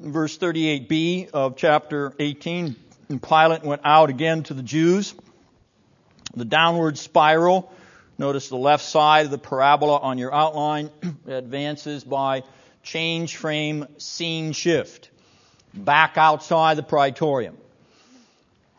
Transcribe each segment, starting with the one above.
verse 38b of chapter 18. And Pilate went out again to the Jews. The downward spiral, notice the left side of the parabola on your outline, advances by change frame scene shift. Back outside the praetorium.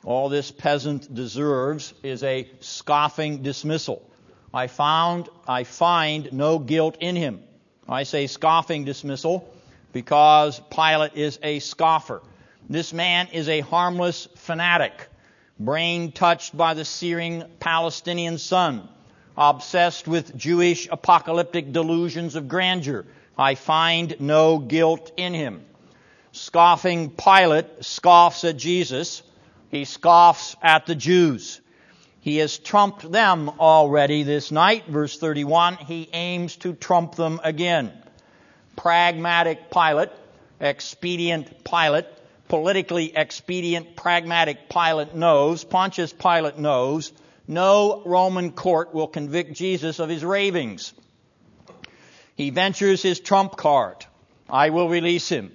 All this peasant deserves is a scoffing dismissal. I found, I find no guilt in him. I say scoffing dismissal because Pilate is a scoffer. This man is a harmless fanatic, brain touched by the searing Palestinian sun, obsessed with Jewish apocalyptic delusions of grandeur. I find no guilt in him. Scoffing Pilate scoffs at Jesus. He scoffs at the Jews. He has trumped them already this night. Verse 31, he aims to trump them again. Pragmatic Pilate, expedient Pilate, politically expedient, pragmatic Pilate knows, Pontius Pilate knows, no Roman court will convict Jesus of his ravings. He ventures his trump card. I will release him.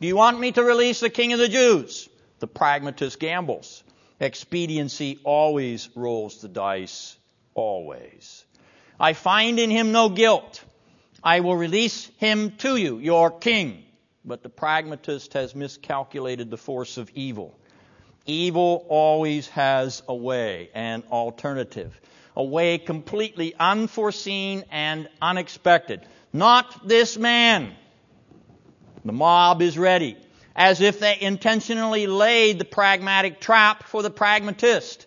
Do you want me to release the king of the Jews? The pragmatist gambles. Expediency always rolls the dice, always. I find in him no guilt. I will release him to you, your king. But the pragmatist has miscalculated the force of evil. Evil always has a way, an alternative, a way completely unforeseen and unexpected. Not this man. The mob is ready as if they intentionally laid the pragmatic trap for the pragmatist,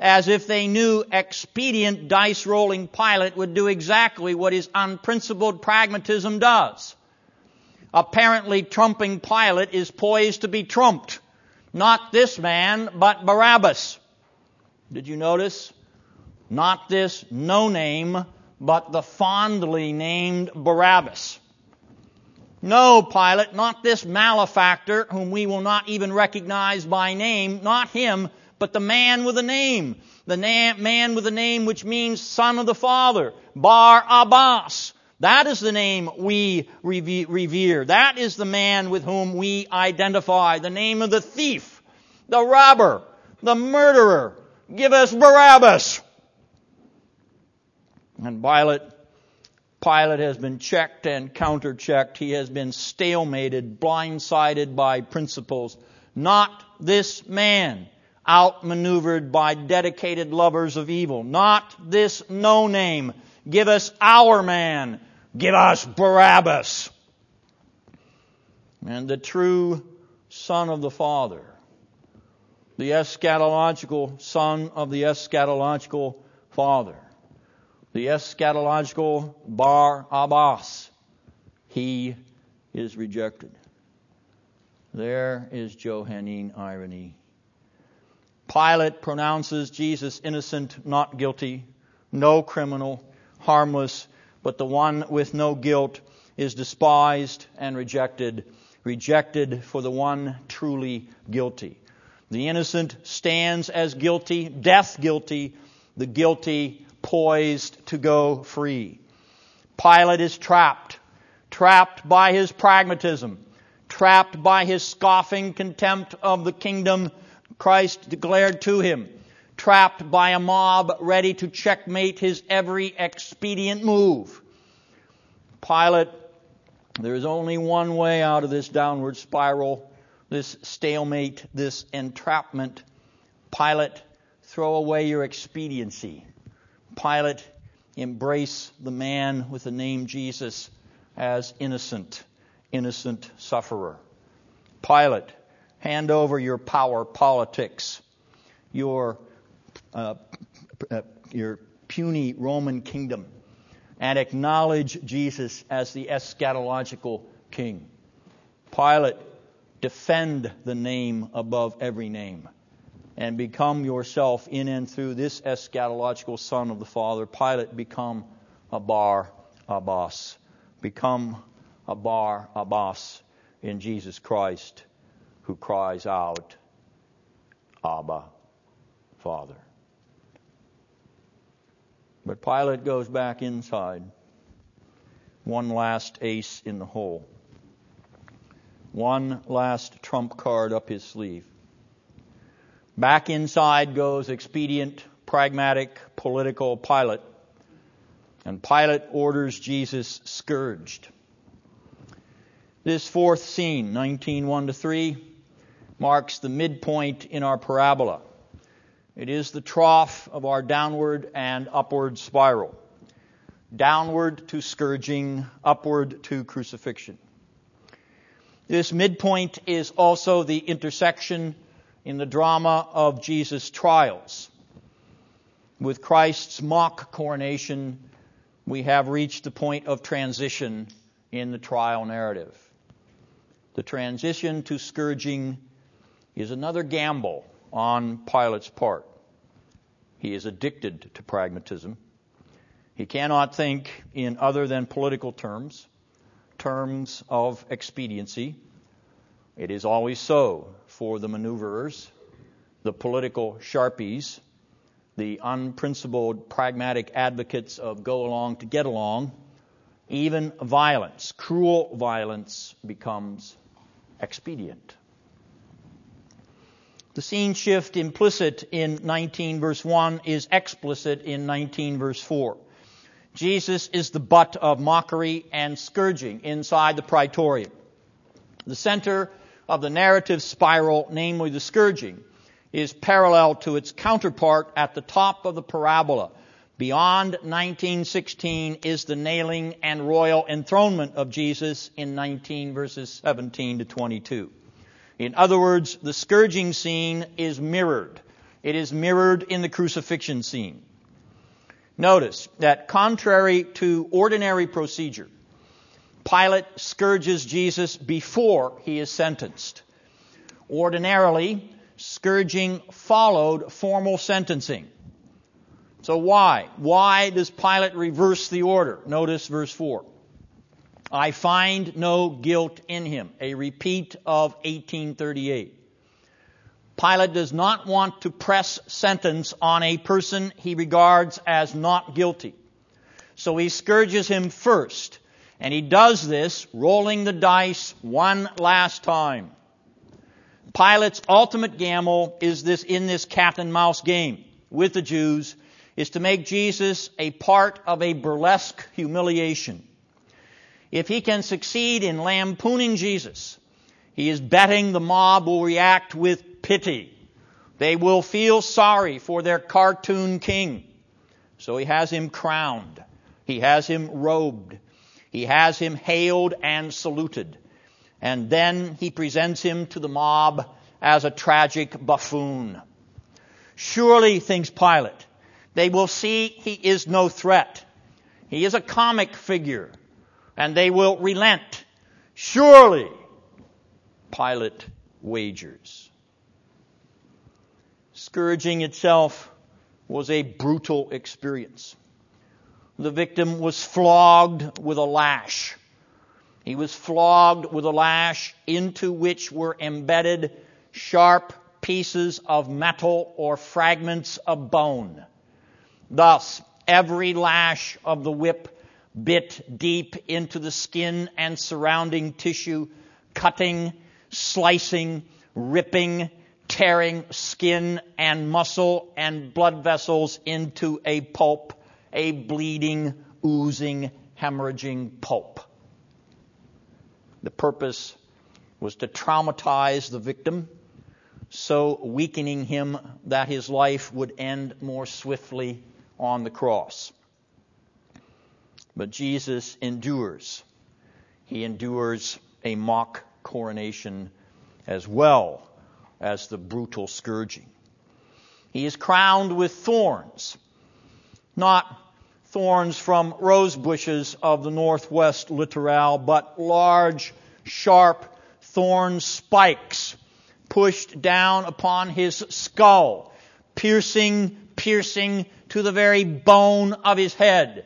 as if they knew expedient dice rolling Pilate would do exactly what his unprincipled pragmatism does. Apparently, trumping Pilate is poised to be trumped. Not this man, but Barabbas. Did you notice? Not this no name, but the fondly named Barabbas. No, Pilate, not this malefactor whom we will not even recognize by name, not him, but the man with a name. The na- man with a name which means son of the Father. Bar Abbas. That is the name we revere. That is the man with whom we identify. The name of the thief, the robber, the murderer. Give us Barabbas. And Pilate Pilate has been checked and counterchecked. He has been stalemated, blindsided by principles. Not this man, outmaneuvered by dedicated lovers of evil. Not this no name. Give us our man. Give us Barabbas. And the true Son of the Father, the eschatological Son of the eschatological Father the eschatological Bar Abbas, he is rejected. There is Johannine irony. Pilate pronounces Jesus innocent, not guilty, no criminal, harmless, but the one with no guilt is despised and rejected, rejected for the one truly guilty. The innocent stands as guilty, death guilty, the guilty poised to go free. Pilate is trapped, trapped by his pragmatism, trapped by his scoffing contempt of the kingdom Christ declared to him, trapped by a mob ready to checkmate his every expedient move. Pilate, there is only one way out of this downward spiral, this stalemate, this entrapment. Pilate, throw away your expediency. Pilate embrace the man with the name Jesus as innocent, innocent sufferer. Pilate, hand over your power politics, your, uh, uh, your puny Roman kingdom, and acknowledge Jesus as the eschatological king. Pilate, defend the name above every name and become yourself in and through this eschatological Son of the Father. Pilate, become a bar Abbas. Become a bar Abbas in Jesus Christ who cries out, Abba, Father. But Pilate goes back inside. One last ace in the hole. One last trump card up his sleeve. Back inside goes expedient, pragmatic, political Pilate. And Pilate orders Jesus scourged. This fourth scene, 19:1 to 3, marks the midpoint in our parabola. It is the trough of our downward and upward spiral. Downward to scourging, upward to crucifixion. This midpoint is also the intersection in the drama of Jesus' trials. With Christ's mock coronation, we have reached the point of transition in the trial narrative. The transition to scourging is another gamble on Pilate's part. He is addicted to pragmatism. He cannot think in other than political terms, terms of expediency. It is always so for the maneuverers, the political sharpies, the unprincipled, pragmatic advocates of go along to get along. Even violence, cruel violence, becomes expedient. The scene shift implicit in 19 verse 1 is explicit in 19 verse 4. Jesus is the butt of mockery and scourging inside the praetorium. The center of the narrative spiral, namely the scourging, is parallel to its counterpart at the top of the parabola. Beyond 1916 is the nailing and royal enthronement of Jesus in 19 verses 17 to 22. In other words, the scourging scene is mirrored. It is mirrored in the crucifixion scene. Notice that contrary to ordinary procedure, Pilate scourges Jesus before he is sentenced. Ordinarily, scourging followed formal sentencing. So why? Why does Pilate reverse the order? Notice verse 4. I find no guilt in him. A repeat of 1838. Pilate does not want to press sentence on a person he regards as not guilty. So he scourges him first. And he does this rolling the dice one last time. Pilate's ultimate gamble is this in this cat and mouse game with the Jews is to make Jesus a part of a burlesque humiliation. If he can succeed in lampooning Jesus, he is betting the mob will react with pity. They will feel sorry for their cartoon king. So he has him crowned. He has him robed. He has him hailed and saluted. And then he presents him to the mob as a tragic buffoon. Surely, thinks Pilate, they will see he is no threat. He is a comic figure, and they will relent. Surely, Pilate wagers. Scourging itself was a brutal experience. The victim was flogged with a lash. He was flogged with a lash into which were embedded sharp pieces of metal or fragments of bone. Thus, every lash of the whip bit deep into the skin and surrounding tissue, cutting, slicing, ripping, tearing skin and muscle and blood vessels into a pulp, a bleeding, oozing, hemorrhaging pulp. The purpose was to traumatize the victim, so weakening him that his life would end more swiftly on the cross. But Jesus endures. He endures a mock coronation as well as the brutal scourging. He is crowned with thorns, not thorns from rose bushes of the northwest littoral, but large, sharp thorn spikes pushed down upon his skull, piercing, piercing to the very bone of his head.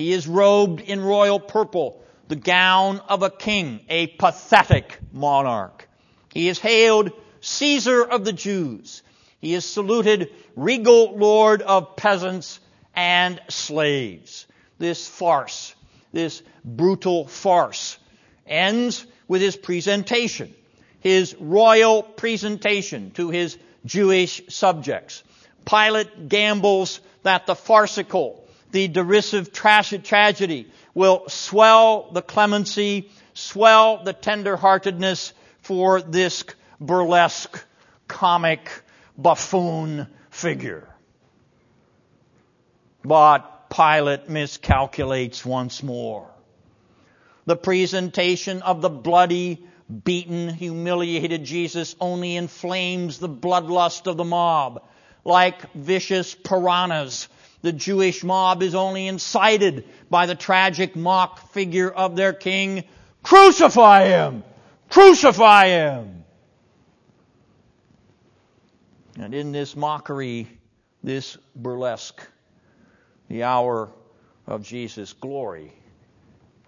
He is robed in royal purple, the gown of a king, a pathetic monarch. He is hailed Caesar of the Jews. He is saluted regal lord of peasants and slaves. This farce, this brutal farce, ends with his presentation, his royal presentation to his Jewish subjects. Pilate gambles that the farcical, the derisive tragedy will swell the clemency, swell the tenderheartedness for this burlesque, comic, buffoon figure. But Pilate miscalculates once more. The presentation of the bloody, beaten, humiliated Jesus only inflames the bloodlust of the mob. Like vicious piranhas, the Jewish mob is only incited by the tragic mock figure of their king. Crucify him! Crucify him! And in this mockery, this burlesque, the hour of Jesus' glory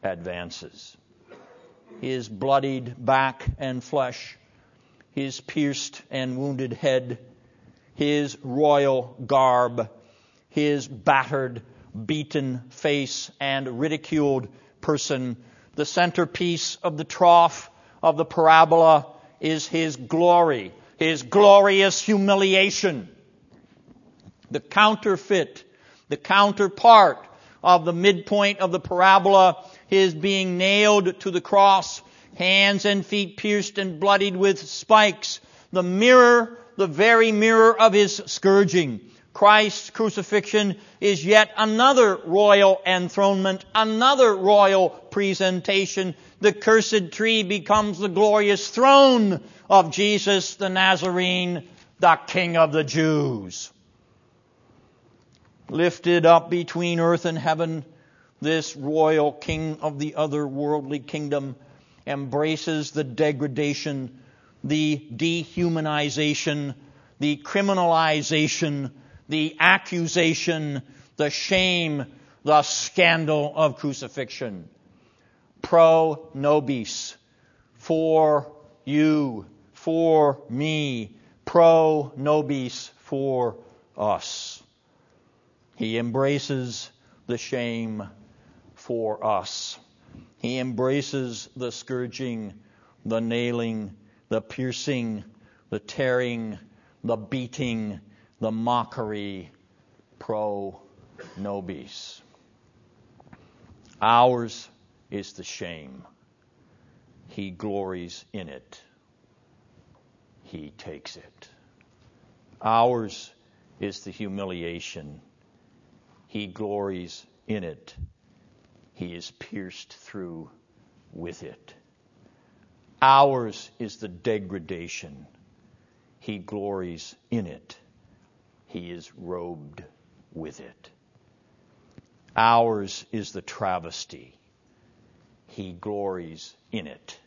advances. His bloodied back and flesh, his pierced and wounded head, his royal garb, his battered, beaten face and ridiculed person. The centerpiece of the trough of the parabola is his glory, his glorious humiliation. The counterfeit, the counterpart of the midpoint of the parabola, his being nailed to the cross, hands and feet pierced and bloodied with spikes, the mirror, the very mirror of his scourging. Christ's crucifixion is yet another royal enthronement, another royal presentation. The cursed tree becomes the glorious throne of Jesus the Nazarene, the King of the Jews. Lifted up between earth and heaven, this royal king of the other worldly kingdom embraces the degradation, the dehumanization, the criminalization the accusation, the shame, the scandal of crucifixion. Pro nobis, for you, for me, pro nobis, for us. He embraces the shame for us. He embraces the scourging, the nailing, the piercing, the tearing, the beating, the mockery pro nobis. Ours is the shame. He glories in it. He takes it. Ours is the humiliation. He glories in it. He is pierced through with it. Ours is the degradation. He glories in it he is robed with it. Ours is the travesty. He glories in it.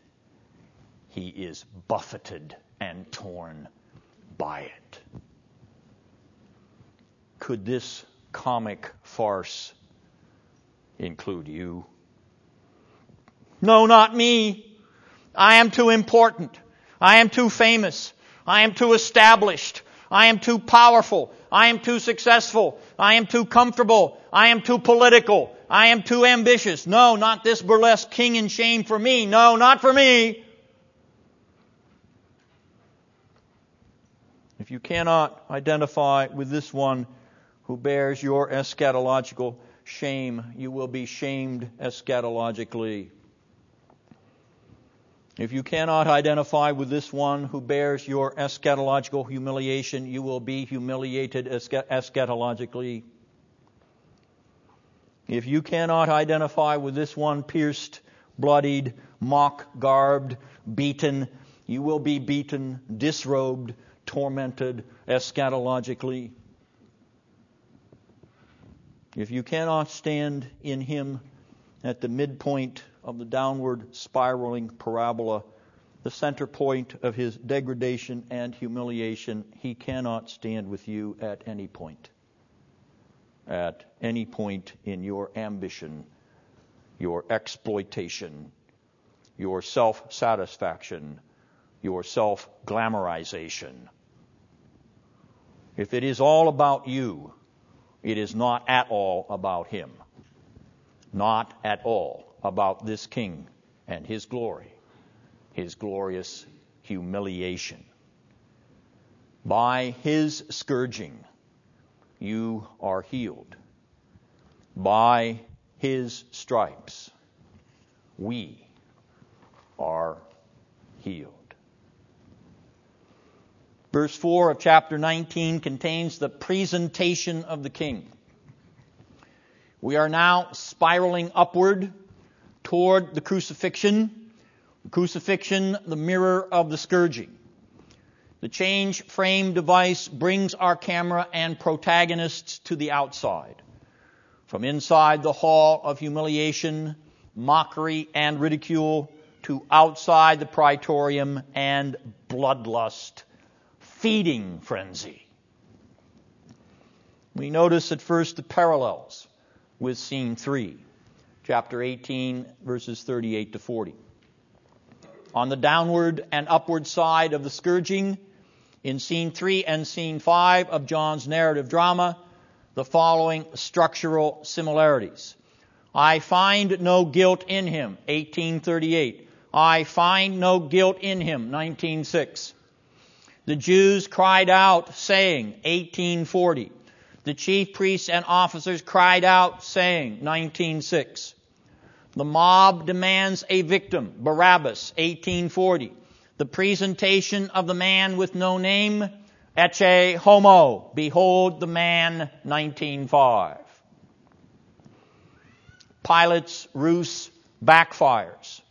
He is buffeted and torn by it. Could this comic farce include you? No, not me. I am too important. I am too famous. I am too established. I am too powerful. I am too successful. I am too comfortable. I am too political. I am too ambitious. No, not this burlesque king in shame for me. No, not for me. If you cannot identify with this one who bears your eschatological shame, you will be shamed eschatologically. If you cannot identify with this one who bears your eschatological humiliation, you will be humiliated eschatologically. If you cannot identify with this one pierced, bloodied, mock garbed, beaten, you will be beaten, disrobed, tormented eschatologically. If you cannot stand in him at the midpoint of the downward spiraling parabola, the center point of his degradation and humiliation, he cannot stand with you at any point. At any point in your ambition, your exploitation, your self satisfaction, your self glamorization. If it is all about you, it is not at all about him. Not at all about this king and his glory, his glorious humiliation. By his scourging, you are healed. By his stripes, we are healed. Verse 4 of chapter 19 contains the presentation of the king. We are now spiraling upward toward the crucifixion. The crucifixion, the mirror of the scourging. The change frame device brings our camera and protagonists to the outside. From inside the hall of humiliation, mockery, and ridicule to outside the praetorium and bloodlust, feeding frenzy. We notice at first the parallels with scene 3, chapter 18, verses 38 to 40. On the downward and upward side of the scourging, in scene 3 and scene 5 of John's narrative drama, the following structural similarities. I find no guilt in him, 1838. I find no guilt in him, 196. The Jews cried out, saying, 1840. The chief priests and officers cried out, saying, 1906. The mob demands a victim, Barabbas, 1840. The presentation of the man with no name, Ecce Homo, Behold the man, 1905. Pilate's ruse backfires.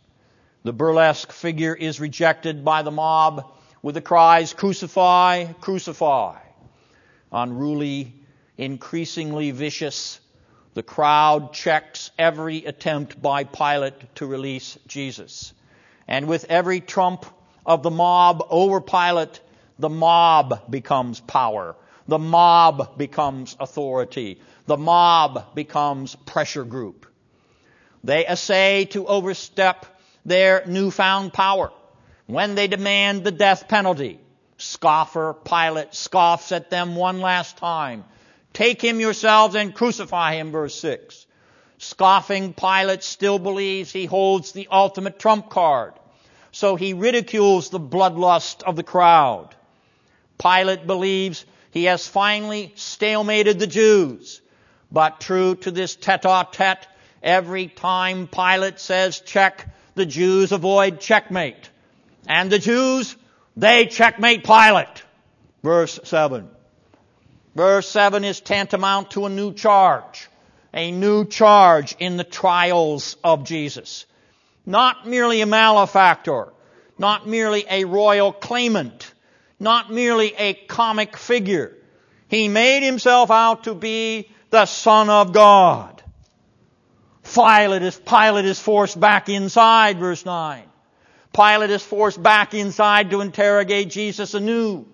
The burlesque figure is rejected by the mob with the cries, Crucify, crucify. Unruly increasingly vicious, the crowd checks every attempt by Pilate to release Jesus. And with every trump of the mob over Pilate, the mob becomes power. The mob becomes authority. The mob becomes pressure group. They essay to overstep their newfound power when they demand the death penalty. Scoffer Pilate scoffs at them one last time Take him yourselves and crucify him, verse 6. Scoffing Pilate still believes he holds the ultimate trump card. So he ridicules the bloodlust of the crowd. Pilate believes he has finally stalemated the Jews. But true to this tete-a-tete, every time Pilate says check, the Jews avoid checkmate. And the Jews, they checkmate Pilate. Verse 7. Verse 7 is tantamount to a new charge. A new charge in the trials of Jesus. Not merely a malefactor. Not merely a royal claimant. Not merely a comic figure. He made himself out to be the Son of God. Pilate is, Pilate is forced back inside, verse 9. Pilate is forced back inside to interrogate Jesus anew.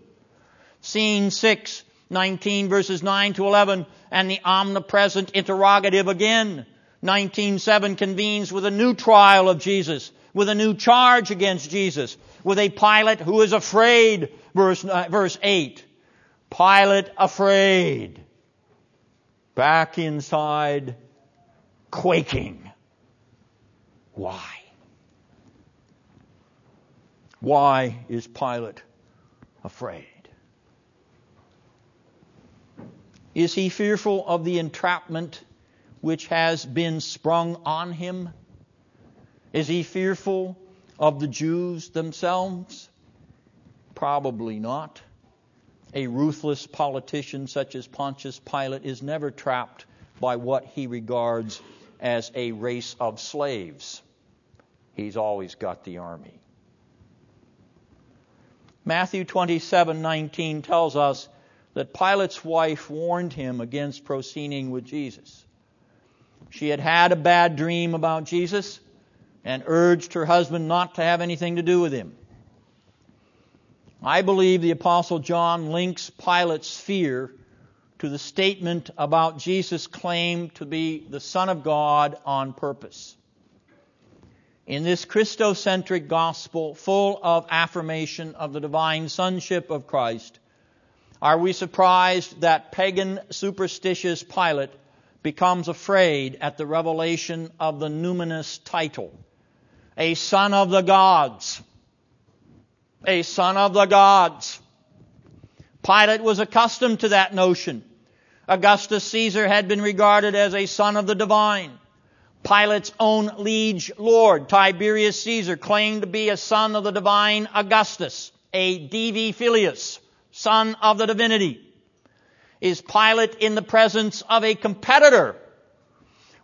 Scene 6 19 verses 9 to 11, and the omnipresent interrogative again. 19.7 convenes with a new trial of Jesus, with a new charge against Jesus, with a Pilate who is afraid, verse, uh, verse 8. Pilate afraid. Back inside, quaking. Why? Why is Pilate afraid? Is he fearful of the entrapment which has been sprung on him? Is he fearful of the Jews themselves? Probably not. A ruthless politician such as Pontius Pilate is never trapped by what he regards as a race of slaves. He's always got the army. Matthew 27:19 tells us that Pilate's wife warned him against proceeding with Jesus. She had had a bad dream about Jesus and urged her husband not to have anything to do with him. I believe the Apostle John links Pilate's fear to the statement about Jesus' claim to be the Son of God on purpose. In this Christocentric gospel full of affirmation of the divine sonship of Christ, are we surprised that pagan superstitious Pilate becomes afraid at the revelation of the numinous title? a son of the gods. A son of the gods. Pilate was accustomed to that notion. Augustus Caesar had been regarded as a son of the divine. Pilate's own liege lord, Tiberius Caesar, claimed to be a son of the divine Augustus, a divi filius, son of the divinity. Is Pilate in the presence of a competitor?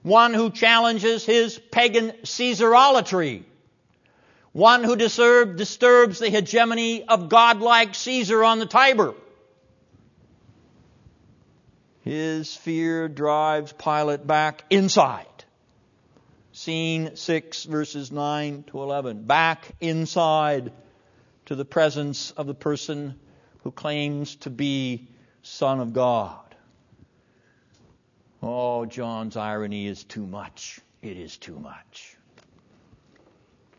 One who challenges his pagan Caesarolatry? One who disturb, disturbs the hegemony of godlike Caesar on the Tiber? His fear drives Pilate back inside. Scene 6, verses 9 to 11. Back inside to the presence of the person who claims to be Son of God. Oh, John's irony is too much. It is too much.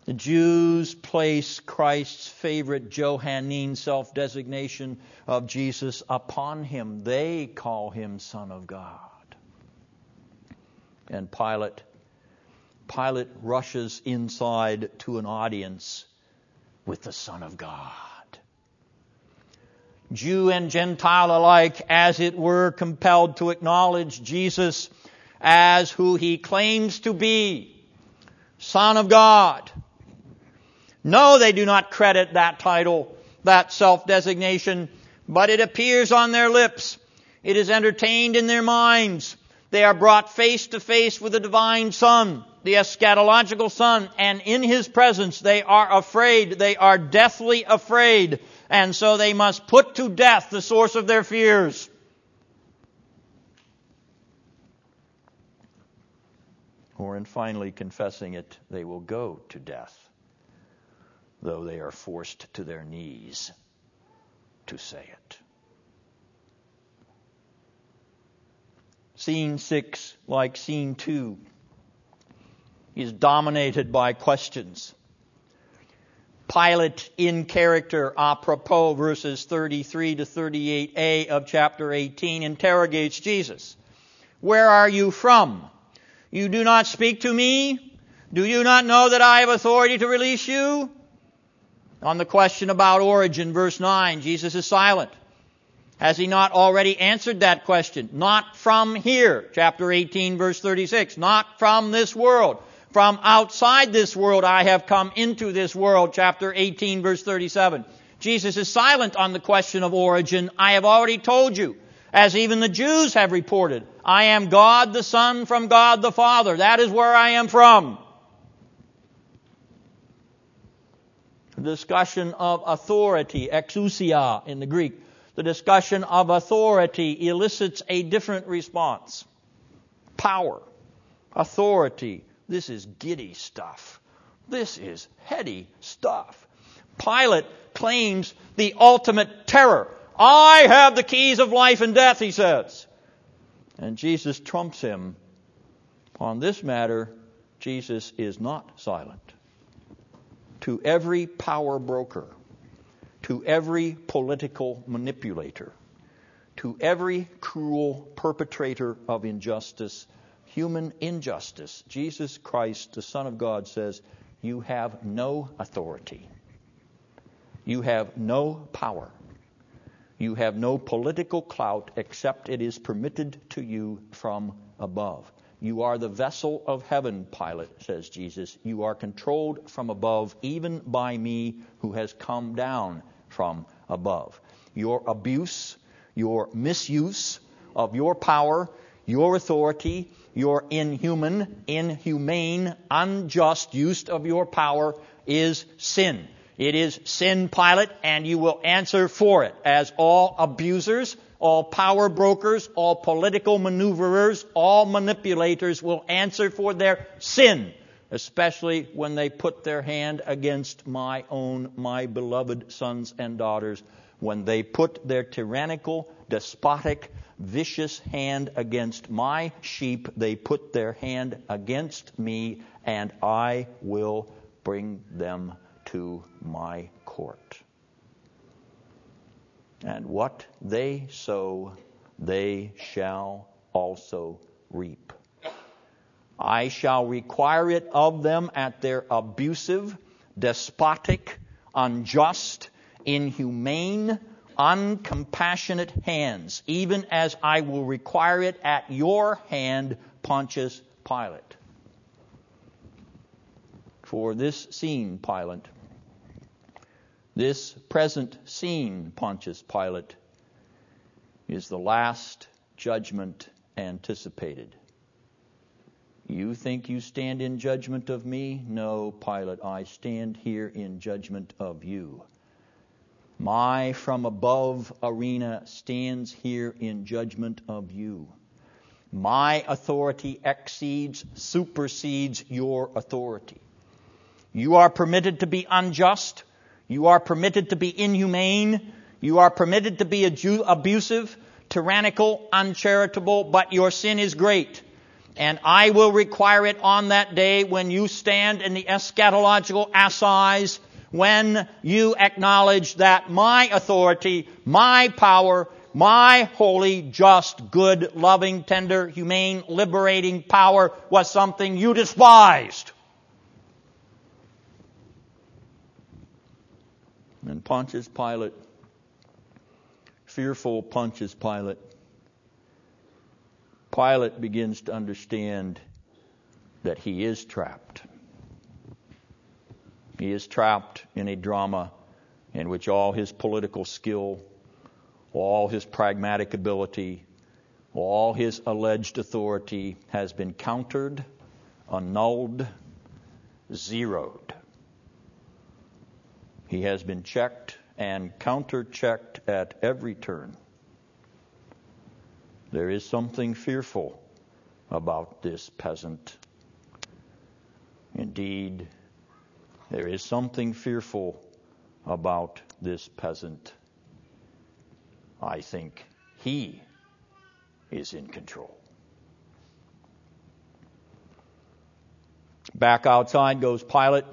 The Jews place Christ's favorite Johannine self designation of Jesus upon him. They call him Son of God. And Pilate, Pilate rushes inside to an audience with the Son of God. Jew and Gentile alike, as it were, compelled to acknowledge Jesus as who he claims to be, Son of God. No, they do not credit that title, that self-designation, but it appears on their lips. It is entertained in their minds. They are brought face to face with the divine Son, the eschatological Son, and in His presence they are afraid. They are deathly afraid. And so they must put to death the source of their fears. Or in finally confessing it, they will go to death though they are forced to their knees to say it. Scene 6, like scene 2, is dominated by questions. Pilate in character, apropos verses 33 to 38a of chapter 18, interrogates Jesus. Where are you from? You do not speak to me? Do you not know that I have authority to release you? On the question about origin, verse 9, Jesus is silent. Has he not already answered that question? Not from here, chapter 18, verse 36. Not from this world. From outside this world I have come into this world, chapter 18, verse 37. Jesus is silent on the question of origin. I have already told you, as even the Jews have reported, I am God the Son from God the Father. That is where I am from. the discussion of authority, exousia in the Greek, the discussion of authority elicits a different response. Power, authority, this is giddy stuff. This is heady stuff. Pilate claims the ultimate terror. I have the keys of life and death, he says. And Jesus trumps him. On this matter, Jesus is not silent to every power broker, to every political manipulator, to every cruel perpetrator of injustice, human injustice, Jesus Christ, the Son of God, says, You have no authority. You have no power. You have no political clout except it is permitted to you from above. You are the vessel of heaven, Pilate, says Jesus. You are controlled from above, even by me who has come down from above. Your abuse, your misuse of your power, your authority, your inhuman, inhumane, unjust use of your power is sin. It is sin, Pilate, and you will answer for it, as all abusers all power brokers, all political maneuverers, all manipulators will answer for their sin, especially when they put their hand against my own, my beloved sons and daughters, when they put their tyrannical, despotic, vicious hand against my sheep, they put their hand against me, and I will bring them to my court. And what they sow, they shall also reap. I shall require it of them at their abusive, despotic, unjust, inhumane, uncompassionate hands, even as I will require it at your hand, Pontius Pilate. For this scene, Pilate, this present scene, Pontius Pilate, is the last judgment anticipated. You think you stand in judgment of me? No, Pilate, I stand here in judgment of you. My from above arena stands here in judgment of you. My authority exceeds, supersedes your authority. You are permitted to be unjust. You are permitted to be inhumane. You are permitted to be abusive, tyrannical, uncharitable, but your sin is great. And I will require it on that day when you stand in the eschatological assize when you acknowledge that my authority, my power, my holy, just, good, loving, tender, humane, liberating power was something you despised. And Pontius Pilate, fearful Pontius Pilate, Pilate begins to understand that he is trapped. He is trapped in a drama in which all his political skill, all his pragmatic ability, all his alleged authority has been countered, annulled, zeroed. He has been checked and counter-checked at every turn. There is something fearful about this peasant. Indeed, there is something fearful about this peasant. I think he is in control. Back outside goes Pilate,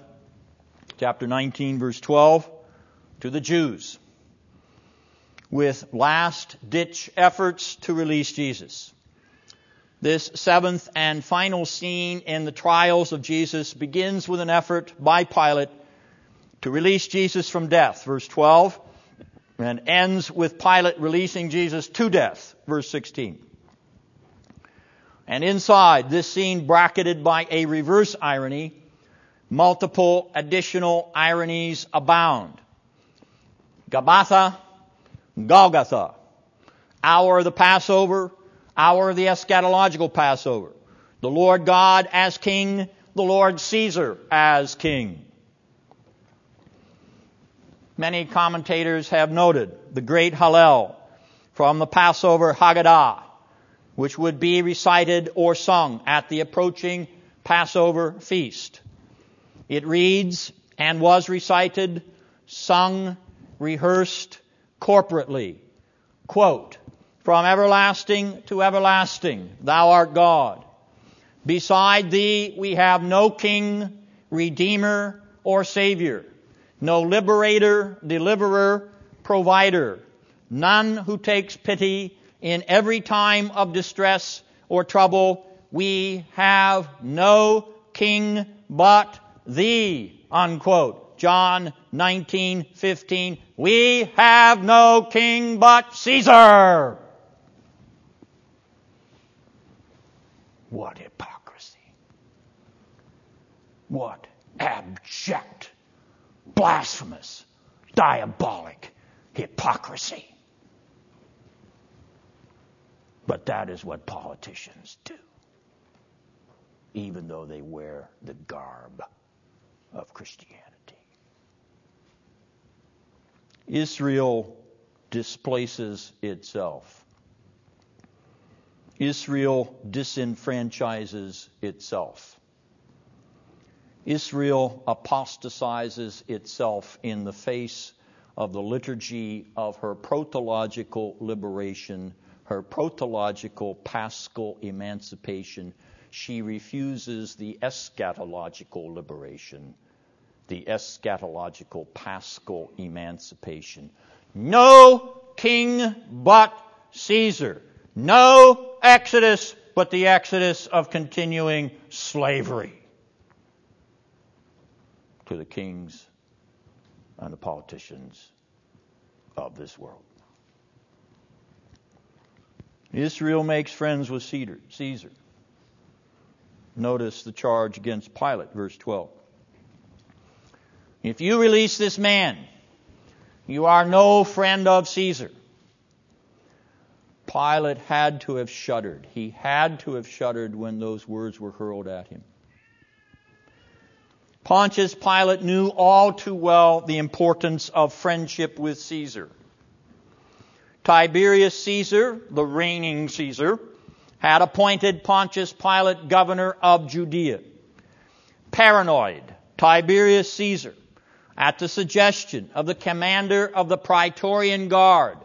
chapter 19, verse 12, to the Jews with last ditch efforts to release Jesus. This seventh and final scene in the trials of Jesus begins with an effort by Pilate to release Jesus from death, verse 12, and ends with Pilate releasing Jesus to death, verse 16. And inside this scene bracketed by a reverse irony, multiple additional ironies abound. Gabbatha, Golgotha, hour of the Passover, hour of the eschatological Passover. The Lord God as king, the Lord Caesar as king. Many commentators have noted the great Hallel from the Passover Haggadah, which would be recited or sung at the approaching Passover feast. It reads and was recited, sung, rehearsed corporately. Quote, from everlasting to everlasting, thou art God. Beside thee we have no king, redeemer, or savior, no liberator, deliverer, provider, none who takes pity in every time of distress or trouble. We have no king but thee, unquote. John 19:15. We have no king but Caesar. What hypocrisy. What abject, blasphemous, diabolic hypocrisy. But that is what politicians do, even though they wear the garb of Christianity. Israel displaces itself. Israel disenfranchises itself. Israel apostatizes itself in the face of the liturgy of her protological liberation, her protological paschal emancipation. She refuses the eschatological liberation, the eschatological paschal emancipation. No king but Caesar. No Exodus but the exodus of continuing slavery to the kings and the politicians of this world. Israel makes friends with Caesar. Notice the charge against Pilate, verse 12. If you release this man, you are no friend of Caesar. Pilate had to have shuddered. He had to have shuddered when those words were hurled at him. Pontius Pilate knew all too well the importance of friendship with Caesar. Tiberius Caesar, the reigning Caesar, had appointed Pontius Pilate governor of Judea. Paranoid, Tiberius Caesar, at the suggestion of the commander of the Praetorian Guard,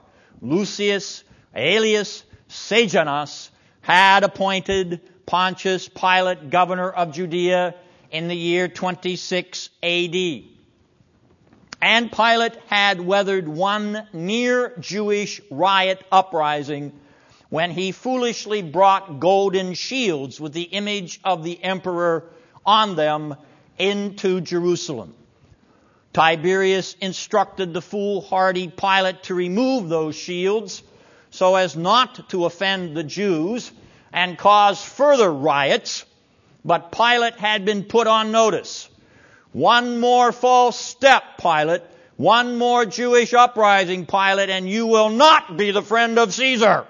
Lucius Aelius Sejanus, had appointed Pontius Pilate governor of Judea in the year 26 AD. And Pilate had weathered one near Jewish riot uprising when he foolishly brought golden shields with the image of the emperor on them into Jerusalem. Tiberius instructed the foolhardy Pilate to remove those shields so as not to offend the Jews and cause further riots but Pilate had been put on notice. One more false step, Pilate. One more Jewish uprising, Pilate, and you will not be the friend of Caesar.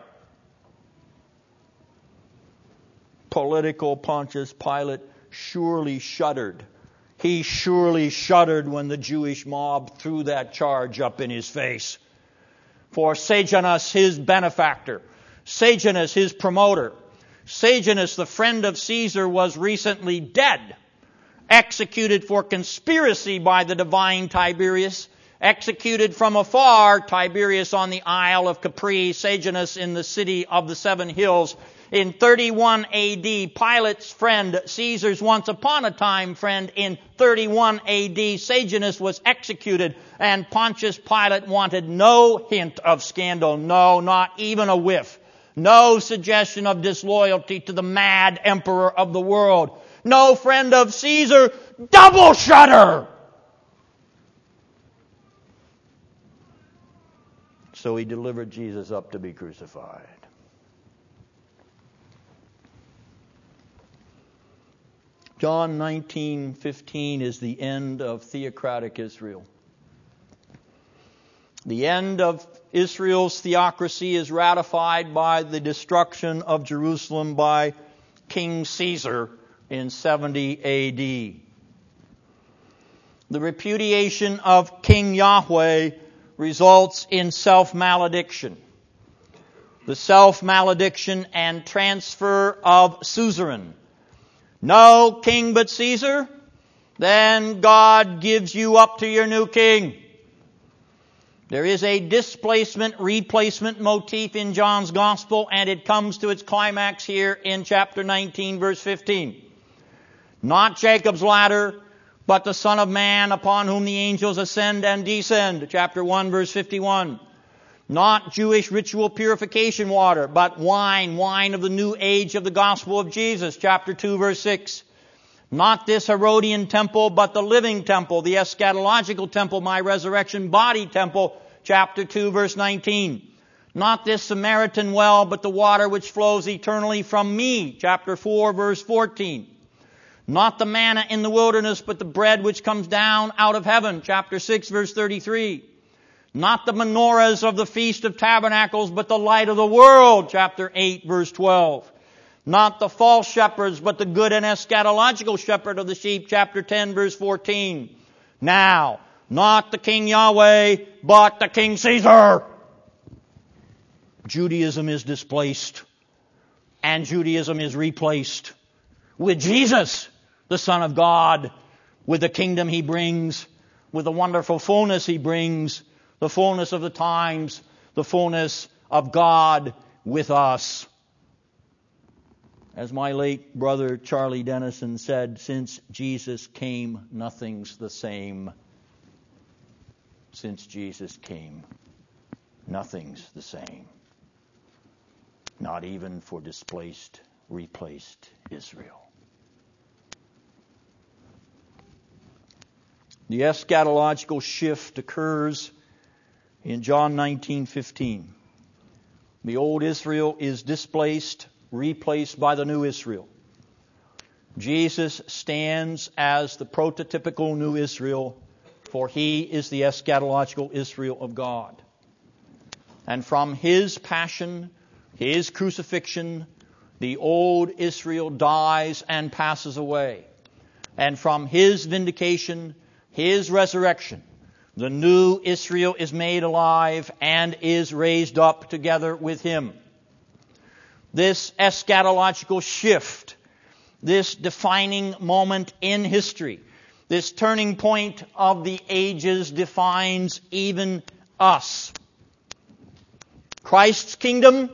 Political Pontius Pilate surely shuddered. He surely shuddered when the Jewish mob threw that charge up in his face. For Sejanus, his benefactor, Sejanus, his promoter, Sejanus, the friend of Caesar, was recently dead, executed for conspiracy by the divine Tiberius, executed from afar, Tiberius on the Isle of Capri, Sejanus in the city of the seven hills. In 31 AD, Pilate's friend, Caesar's once upon a time friend, in 31 AD, Sejanus was executed, and Pontius Pilate wanted no hint of scandal, no, not even a whiff. No suggestion of disloyalty to the mad emperor of the world. No friend of Caesar. Double shudder! So he delivered Jesus up to be crucified. John 19:15 is the end of theocratic Israel. The end of Israel's theocracy is ratified by the destruction of Jerusalem by King Caesar in 70 AD. The repudiation of King Yahweh results in self malediction. The self malediction and transfer of suzerain. No king but Caesar? Then God gives you up to your new king. There is a displacement replacement motif in John's gospel and it comes to its climax here in chapter 19 verse 15. Not Jacob's ladder, but the Son of Man upon whom the angels ascend and descend. Chapter 1 verse 51. Not Jewish ritual purification water, but wine, wine of the new age of the gospel of Jesus. Chapter 2 verse 6. Not this Herodian temple, but the living temple, the eschatological temple, my resurrection body temple, chapter 2 verse 19. Not this Samaritan well, but the water which flows eternally from me, chapter 4 verse 14. Not the manna in the wilderness, but the bread which comes down out of heaven, chapter 6 verse 33. Not the menorahs of the Feast of Tabernacles, but the light of the world, chapter 8 verse 12. Not the false shepherds, but the good and eschatological shepherd of the sheep, chapter 10, verse 14. Now, not the King Yahweh, but the King Caesar. Judaism is displaced, and Judaism is replaced with Jesus, the Son of God, with the kingdom he brings, with the wonderful fullness he brings, the fullness of the times, the fullness of God with us. As my late brother Charlie Dennison said, since Jesus came, nothing's the same. Since Jesus came, nothing's the same. Not even for displaced replaced Israel. The eschatological shift occurs in John 19:15. The old Israel is displaced, replaced by the new Israel. Jesus stands as the prototypical new Israel, for he is the eschatological Israel of God. And from his passion, his crucifixion, the old Israel dies and passes away. And from his vindication, his resurrection, the new Israel is made alive and is raised up together with him. This eschatological shift, this defining moment in history, this turning point of the ages defines even us. Christ's kingdom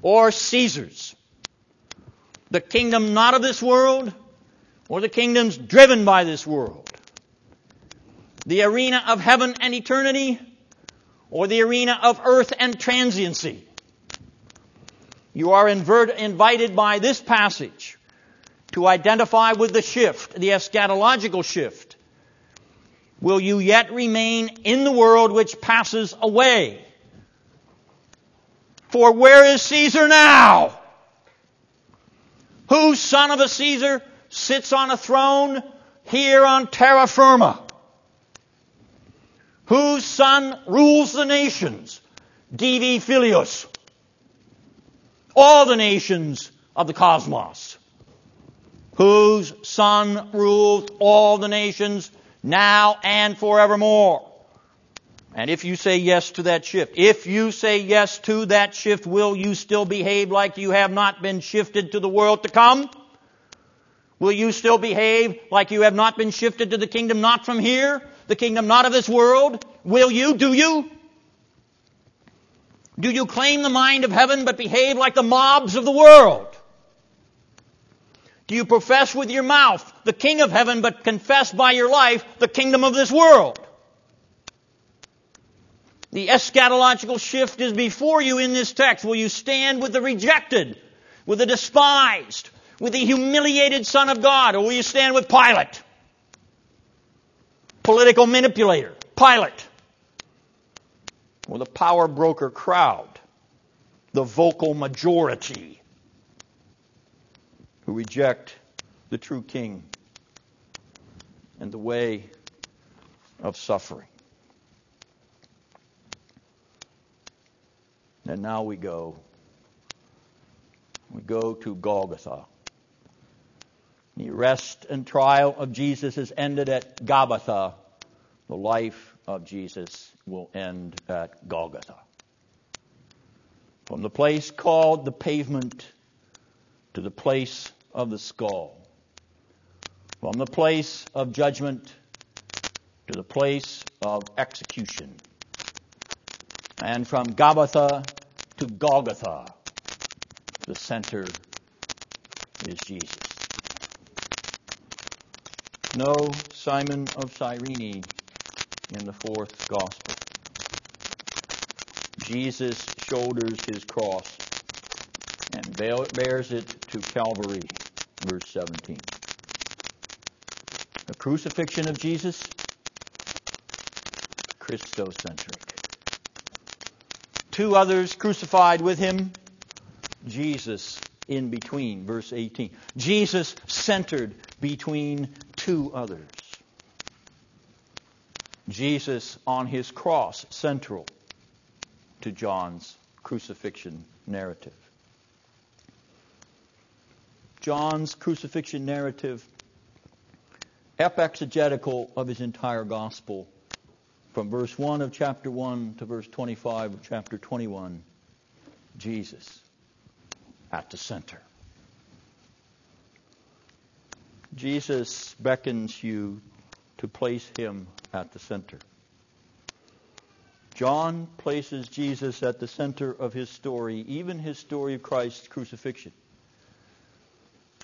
or Caesar's. The kingdom not of this world or the kingdoms driven by this world the arena of heaven and eternity, or the arena of earth and transiency. You are invert- invited by this passage to identify with the shift, the eschatological shift. Will you yet remain in the world which passes away? For where is Caesar now? Whose son of a Caesar sits on a throne here on terra firma? Whose son rules the nations, Divi Filius, all the nations of the cosmos, whose son rules all the nations now and forevermore. And if you say yes to that shift, if you say yes to that shift, will you still behave like you have not been shifted to the world to come? Will you still behave like you have not been shifted to the kingdom not from here? The kingdom not of this world? Will you? Do you? Do you claim the mind of heaven but behave like the mobs of the world? Do you profess with your mouth the king of heaven but confess by your life the kingdom of this world? The eschatological shift is before you in this text. Will you stand with the rejected, with the despised, with the humiliated Son of God, or will you stand with Pilate? Political manipulator, Pilate, or the power broker crowd, the vocal majority who reject the true king and the way of suffering. And now we go. We go to Golgotha. The arrest and trial of Jesus has ended at Gabbatha. The life of Jesus will end at Golgotha. From the place called the pavement to the place of the skull. From the place of judgment to the place of execution. And from Gabbatha to Golgotha, the center is Jesus. No Simon of Cyrene in the fourth gospel. Jesus shoulders his cross and bears it to Calvary, verse 17. The crucifixion of Jesus, Christocentric. Two others crucified with him, Jesus in between, verse 18. Jesus centered between two others. Jesus on his cross, central to John's crucifixion narrative. John's crucifixion narrative, epexegetical of his entire gospel, from verse 1 of chapter 1 to verse 25 of chapter 21, Jesus at the center. Jesus beckons you to place him at the center. John places Jesus at the center of his story, even his story of Christ's crucifixion,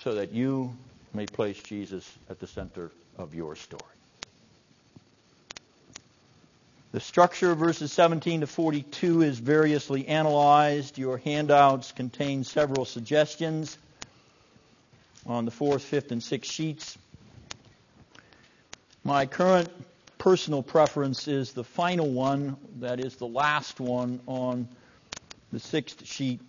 so that you may place Jesus at the center of your story. The structure of verses 17 to 42 is variously analyzed. Your handouts contain several suggestions. On the fourth, fifth, and sixth sheets. My current personal preference is the final one, that is the last one on the sixth sheet.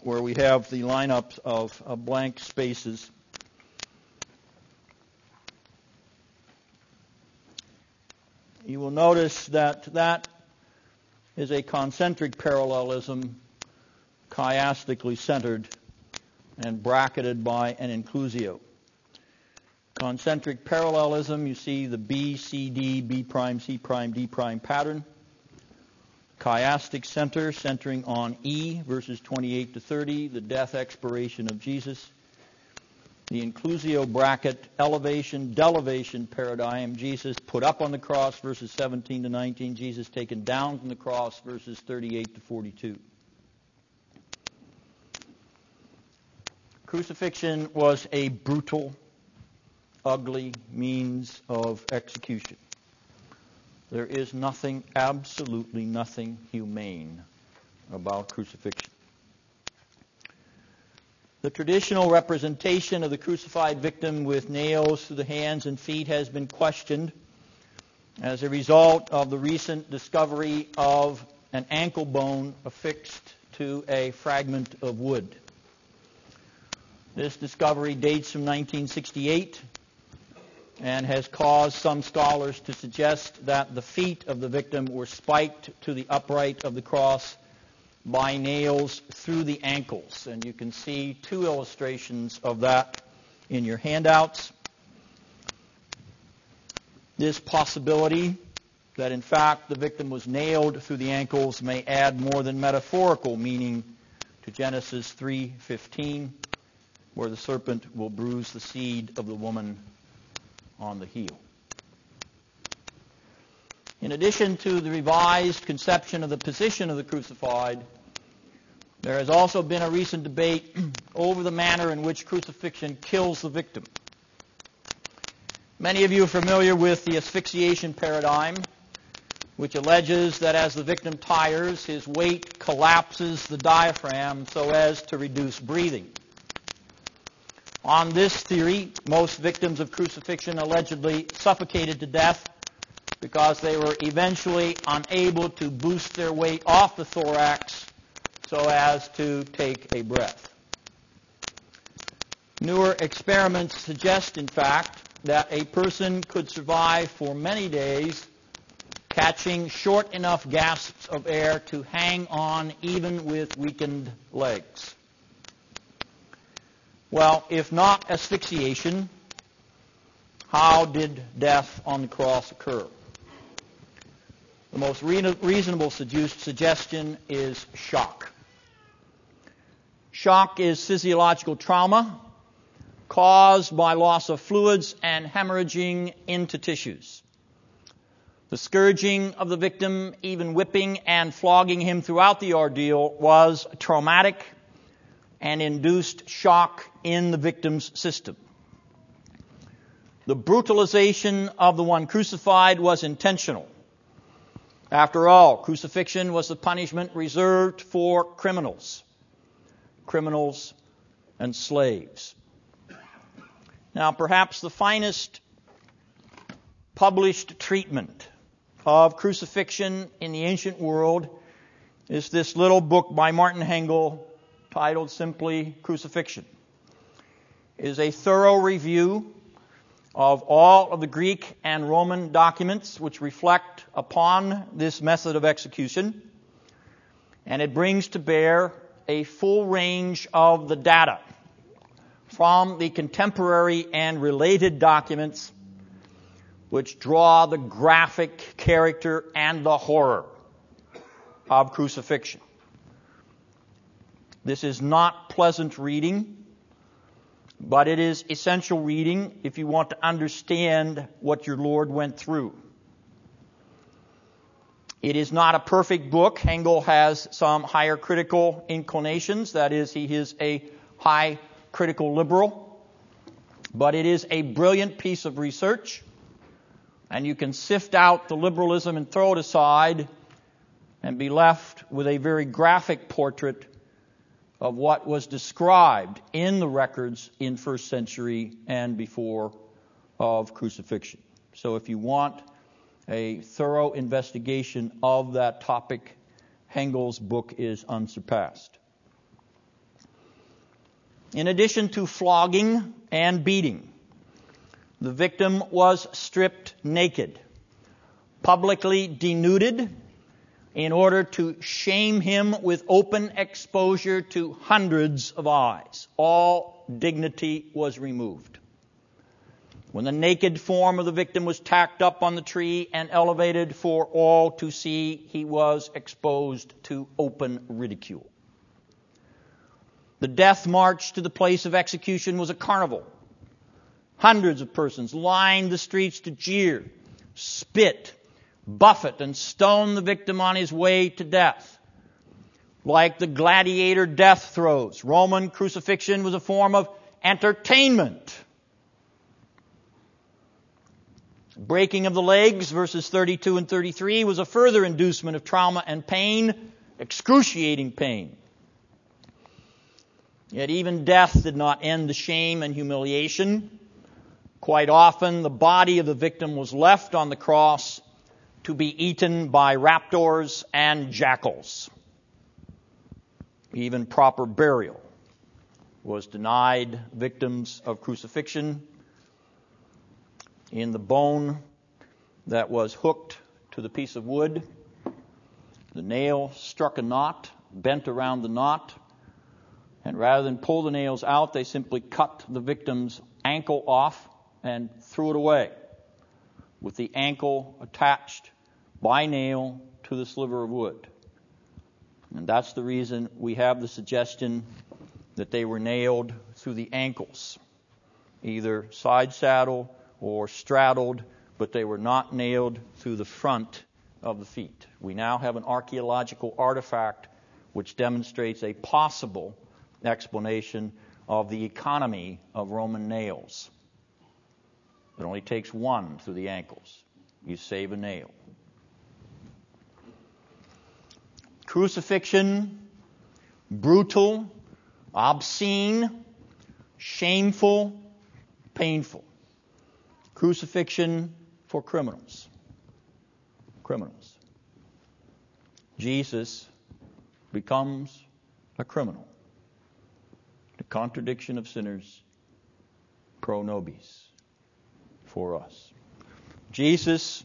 Where we have the lineups of, of blank spaces. You will notice that that is a concentric parallelism chiastically centered and bracketed by an inclusio. Concentric parallelism, you see the B, C, D, B prime, C prime, D prime pattern. Chiastic center, centering on E, verses 28 to 30, the death expiration of Jesus. The inclusio bracket, elevation, delevation paradigm, Jesus put up on the cross, verses 17 to 19, Jesus taken down from the cross, verses 38 to 42. Crucifixion was a brutal, ugly means of execution. There is nothing, absolutely nothing humane about crucifixion. The traditional representation of the crucified victim with nails through the hands and feet has been questioned as a result of the recent discovery of an ankle bone affixed to a fragment of wood. This discovery dates from 1968 and has caused some scholars to suggest that the feet of the victim were spiked to the upright of the cross by nails through the ankles. And you can see two illustrations of that in your handouts. This possibility that in fact the victim was nailed through the ankles may add more than metaphorical meaning to Genesis 3:15 where the serpent will bruise the seed of the woman on the heel. In addition to the revised conception of the position of the crucified, there has also been a recent debate over the manner in which crucifixion kills the victim. Many of you are familiar with the asphyxiation paradigm, which alleges that as the victim tires, his weight collapses the diaphragm so as to reduce breathing. On this theory, most victims of crucifixion allegedly suffocated to death because they were eventually unable to boost their weight off the thorax so as to take a breath. Newer experiments suggest, in fact, that a person could survive for many days catching short enough gasps of air to hang on even with weakened legs. Well, if not asphyxiation, how did death on the cross occur? The most reasonable suggestion is shock. Shock is physiological trauma caused by loss of fluids and hemorrhaging into tissues. The scourging of the victim, even whipping and flogging him throughout the ordeal, was traumatic and induced shock in the victim's system. The brutalization of the one crucified was intentional. After all, crucifixion was the punishment reserved for criminals, criminals and slaves. Now, perhaps the finest published treatment of crucifixion in the ancient world is this little book by Martin Hengel titled simply Crucifixion. It is a thorough review of all of the Greek and Roman documents which reflect upon this method of execution, and it brings to bear a full range of the data from the contemporary and related documents which draw the graphic character and the horror of crucifixion. This is not pleasant reading, but it is essential reading if you want to understand what your Lord went through. It is not a perfect book. Hengel has some higher critical inclinations. That is, he is a high critical liberal. But it is a brilliant piece of research and you can sift out the liberalism and throw it aside and be left with a very graphic portrait of what was described in the records in first century and before of crucifixion. So if you want a thorough investigation of that topic, Hengel's book is unsurpassed. In addition to flogging and beating, the victim was stripped naked, publicly denuded, in order to shame him with open exposure to hundreds of eyes. All dignity was removed. When the naked form of the victim was tacked up on the tree and elevated for all to see, he was exposed to open ridicule. The death march to the place of execution was a carnival. Hundreds of persons lined the streets to jeer, spit, buffet, and stone the victim on his way to death. Like the gladiator death throes, Roman crucifixion was a form of entertainment. Breaking of the legs, verses 32 and 33, was a further inducement of trauma and pain, excruciating pain. Yet even death did not end the shame and humiliation. Quite often, the body of the victim was left on the cross to be eaten by raptors and jackals. Even proper burial was denied victims of crucifixion. In the bone that was hooked to the piece of wood, the nail struck a knot, bent around the knot, and rather than pull the nails out, they simply cut the victim's ankle off and threw it away with the ankle attached by nail to the sliver of wood. And that's the reason we have the suggestion that they were nailed through the ankles, either side saddle or straddled, but they were not nailed through the front of the feet. We now have an archaeological artifact which demonstrates a possible explanation of the economy of Roman nails. It only takes one through the ankles. You save a nail. Crucifixion, brutal, obscene, shameful, painful. Crucifixion for criminals. Criminals. Jesus becomes a criminal. The contradiction of sinners pro nobis for us. Jesus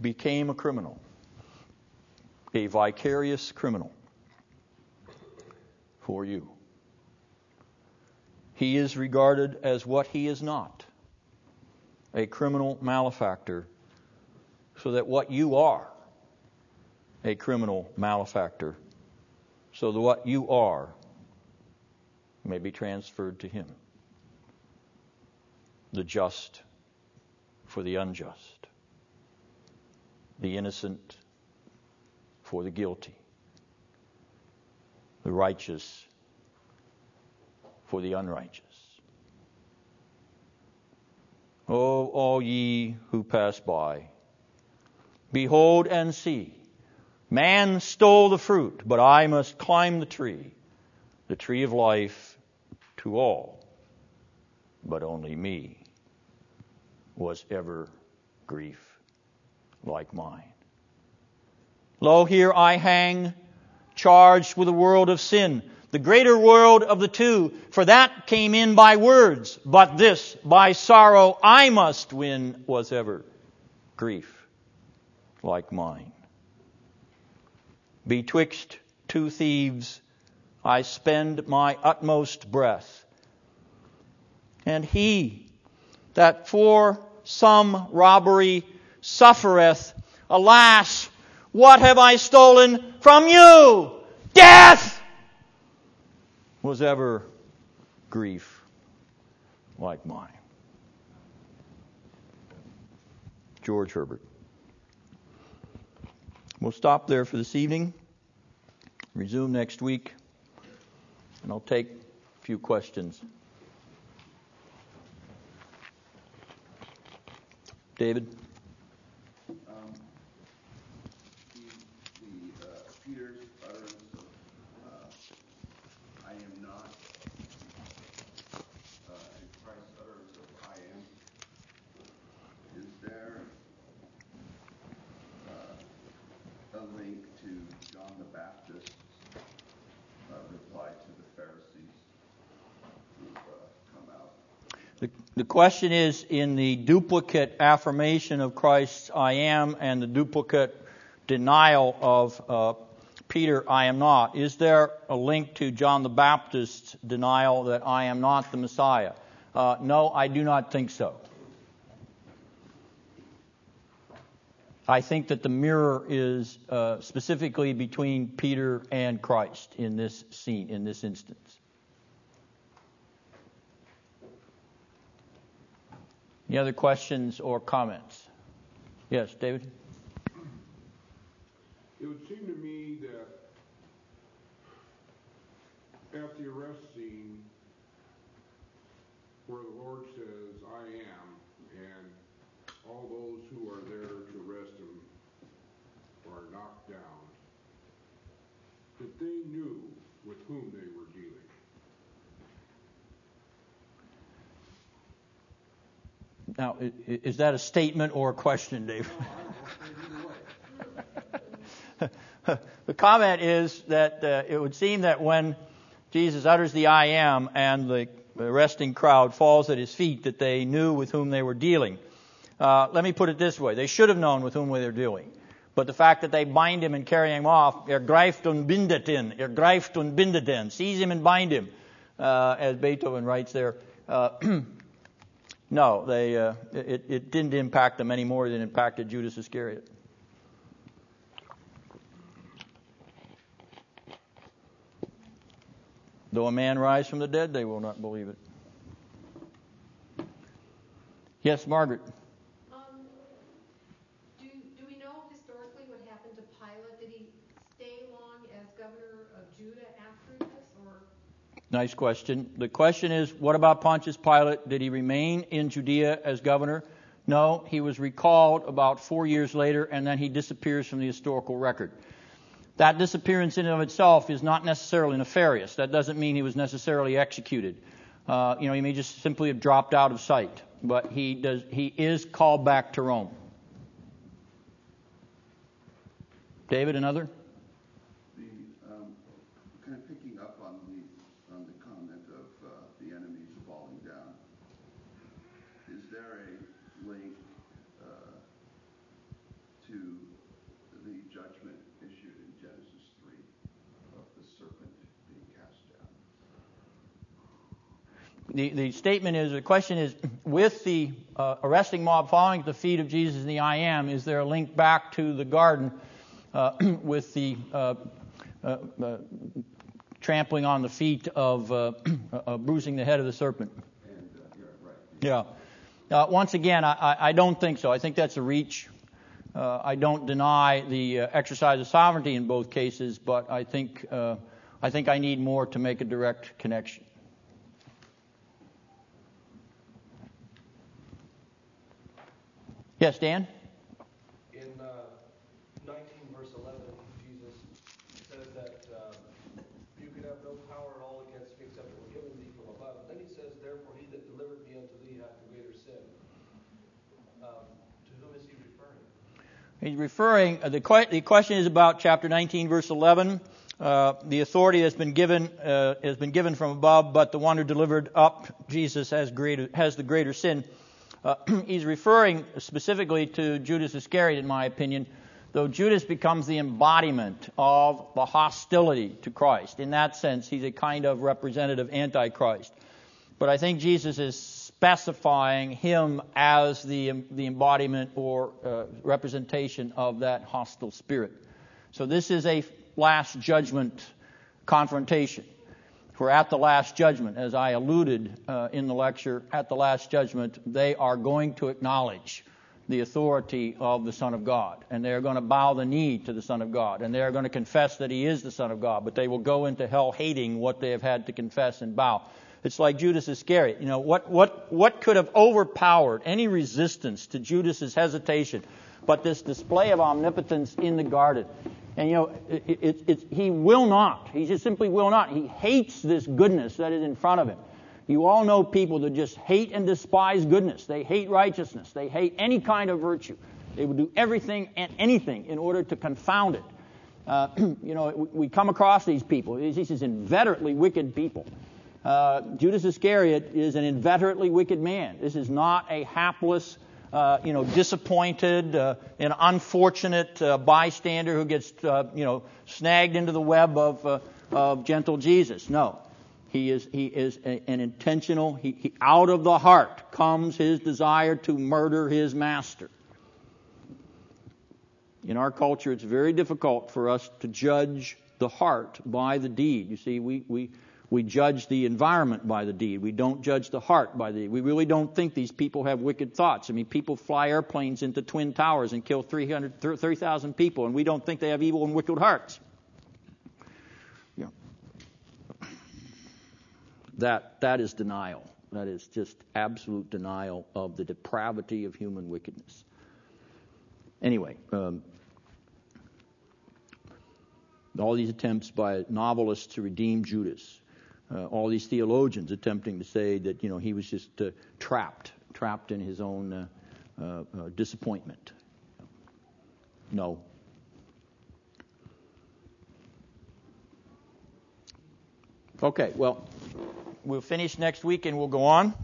became a criminal, a vicarious criminal for you. He is regarded as what he is not a criminal malefactor, so that what you are, a criminal malefactor, so that what you are may be transferred to him. The just for the unjust, the innocent for the guilty, the righteous for the unrighteous. O all ye who pass by, behold and see. Man stole the fruit, but I must climb the tree, the tree of life to all, but only me was ever grief like mine. Lo, here I hang, charged with a world of sin, the greater world of the two, for that came in by words, but this by sorrow I must win was ever grief like mine. Betwixt two thieves I spend my utmost breath, and he that for some robbery suffereth. Alas, what have I stolen from you? Death! was ever grief like mine. George Herbert. We'll stop there for this evening, resume next week, and I'll take a few questions. David? Um, the, the, uh, Peters Baptist's uh, reply to the Pharisees who've uh, come out. The, the question is in the duplicate affirmation of Christ's I am and the duplicate denial of uh, Peter, I am not. Is there a link to John the Baptist's denial that I am not the Messiah? Uh, no, I do not think so. I think that the mirror is uh, specifically between Peter and Christ in this scene, in this instance. Any other questions or comments? Yes, David? It would seem to me that at the arrest scene, where the Lord says, I am, and all those who are there to arrest him are knocked down, that they knew with whom they were dealing. Now, is that a statement or a question, Dave? the comment is that uh, it would seem that when Jesus utters the I am and the arresting crowd falls at his feet, that they knew with whom they were dealing. Uh, let me put it this way. They should have known with whom they were dealing. But the fact that they bind him and carry him off, ergreift und bindet ihn, ergreift und bindet ihn, seize him and bind him, uh, as Beethoven writes there. Uh, no, they, uh, it, it didn't impact them any more than it impacted Judas Iscariot. Though a man rise from the dead, they will not believe it. Yes, Margaret. Um, do, do we know historically what happened to Pilate? Did he stay long as governor of Judah after this, or? Nice question. The question is, what about Pontius Pilate? Did he remain in Judea as governor? No, he was recalled about four years later, and then he disappears from the historical record. That disappearance in and of itself is not necessarily nefarious. That doesn't mean he was necessarily executed. Uh, you know, he may just simply have dropped out of sight. But he does. He is called back to Rome. David, another. The, um, kind of picking up on the on the comment of uh, the enemies falling down. Is there a link uh, to the judgment issued in Genesis three of the serpent being cast down? The, the statement is the question is with the uh, arresting mob following at the feet of Jesus in the I am, is there a link back to the garden uh, with the uh, uh, uh trampling on the feet of uh, bruising the head of the serpent? And yeah, right. Yeah. once again, I, I, don't think so. I think that's a reach. I don't deny the exercise of sovereignty in both cases, but I think I think I need more to make a direct connection. Yes, Dan? In uh, 19 verse 11, Jesus says that um, you can have no power at all against me except it were given thee from above. Then he says, therefore he that delivered me unto thee hath the greater sin. Um, to whom is he referring? He's referring, uh, the, the question is about chapter 19 verse 11. Uh, the authority has been given uh, has been given from above, but the one who delivered up Jesus has greater has the greater sin. Uh, he's referring specifically to Judas Iscariot, in my opinion, though Judas becomes the embodiment of the hostility to Christ. In that sense, he's a kind of representative antichrist. But I think Jesus is specifying him as the, the embodiment or uh, representation of that hostile spirit. So this is a last judgment confrontation. For at the last judgment, as I alluded uh, in the lecture, at the last judgment, they are going to acknowledge the authority of the Son of God. And they are going to bow the knee to the Son of God. And they are going to confess that He is the Son of God. But they will go into hell hating what they have had to confess and bow. It's like Judas Iscariot. You know, what, what, what could have overpowered any resistance to Judas's hesitation but this display of omnipotence in the garden? And you know, it, it, it, he will not. He just simply will not. He hates this goodness that is in front of him. You all know people that just hate and despise goodness. They hate righteousness. They hate any kind of virtue. They will do everything and anything in order to confound it. Uh, you know, we, come across these people. These is inveterately wicked people. Uh, Judas Iscariot is an inveterately wicked man. This is not a hapless, uh, you know, disappointed, uh, an unfortunate uh, bystander who gets, uh, you know, snagged into the web of, uh, of gentle Jesus. No, he is he is a, an intentional. He, he out of the heart comes his desire to murder his master. In our culture, it's very difficult for us to judge the heart by the deed. You see, we we we judge the environment by the deed. We don't judge the heart by the deed. We really don't think these people have wicked thoughts. I mean, people fly airplanes into Twin Towers and kill 300, 30,000 people, and we don't think they have evil and wicked hearts. Yeah. That, that is denial. That is just absolute denial of the depravity of human wickedness. Anyway, um, all these attempts by novelists to redeem Judas uh, all these theologians attempting to say that you know he was just uh, trapped, trapped in his own uh, uh, uh disappointment. No. Okay, well, we'll finish next week and we'll go on.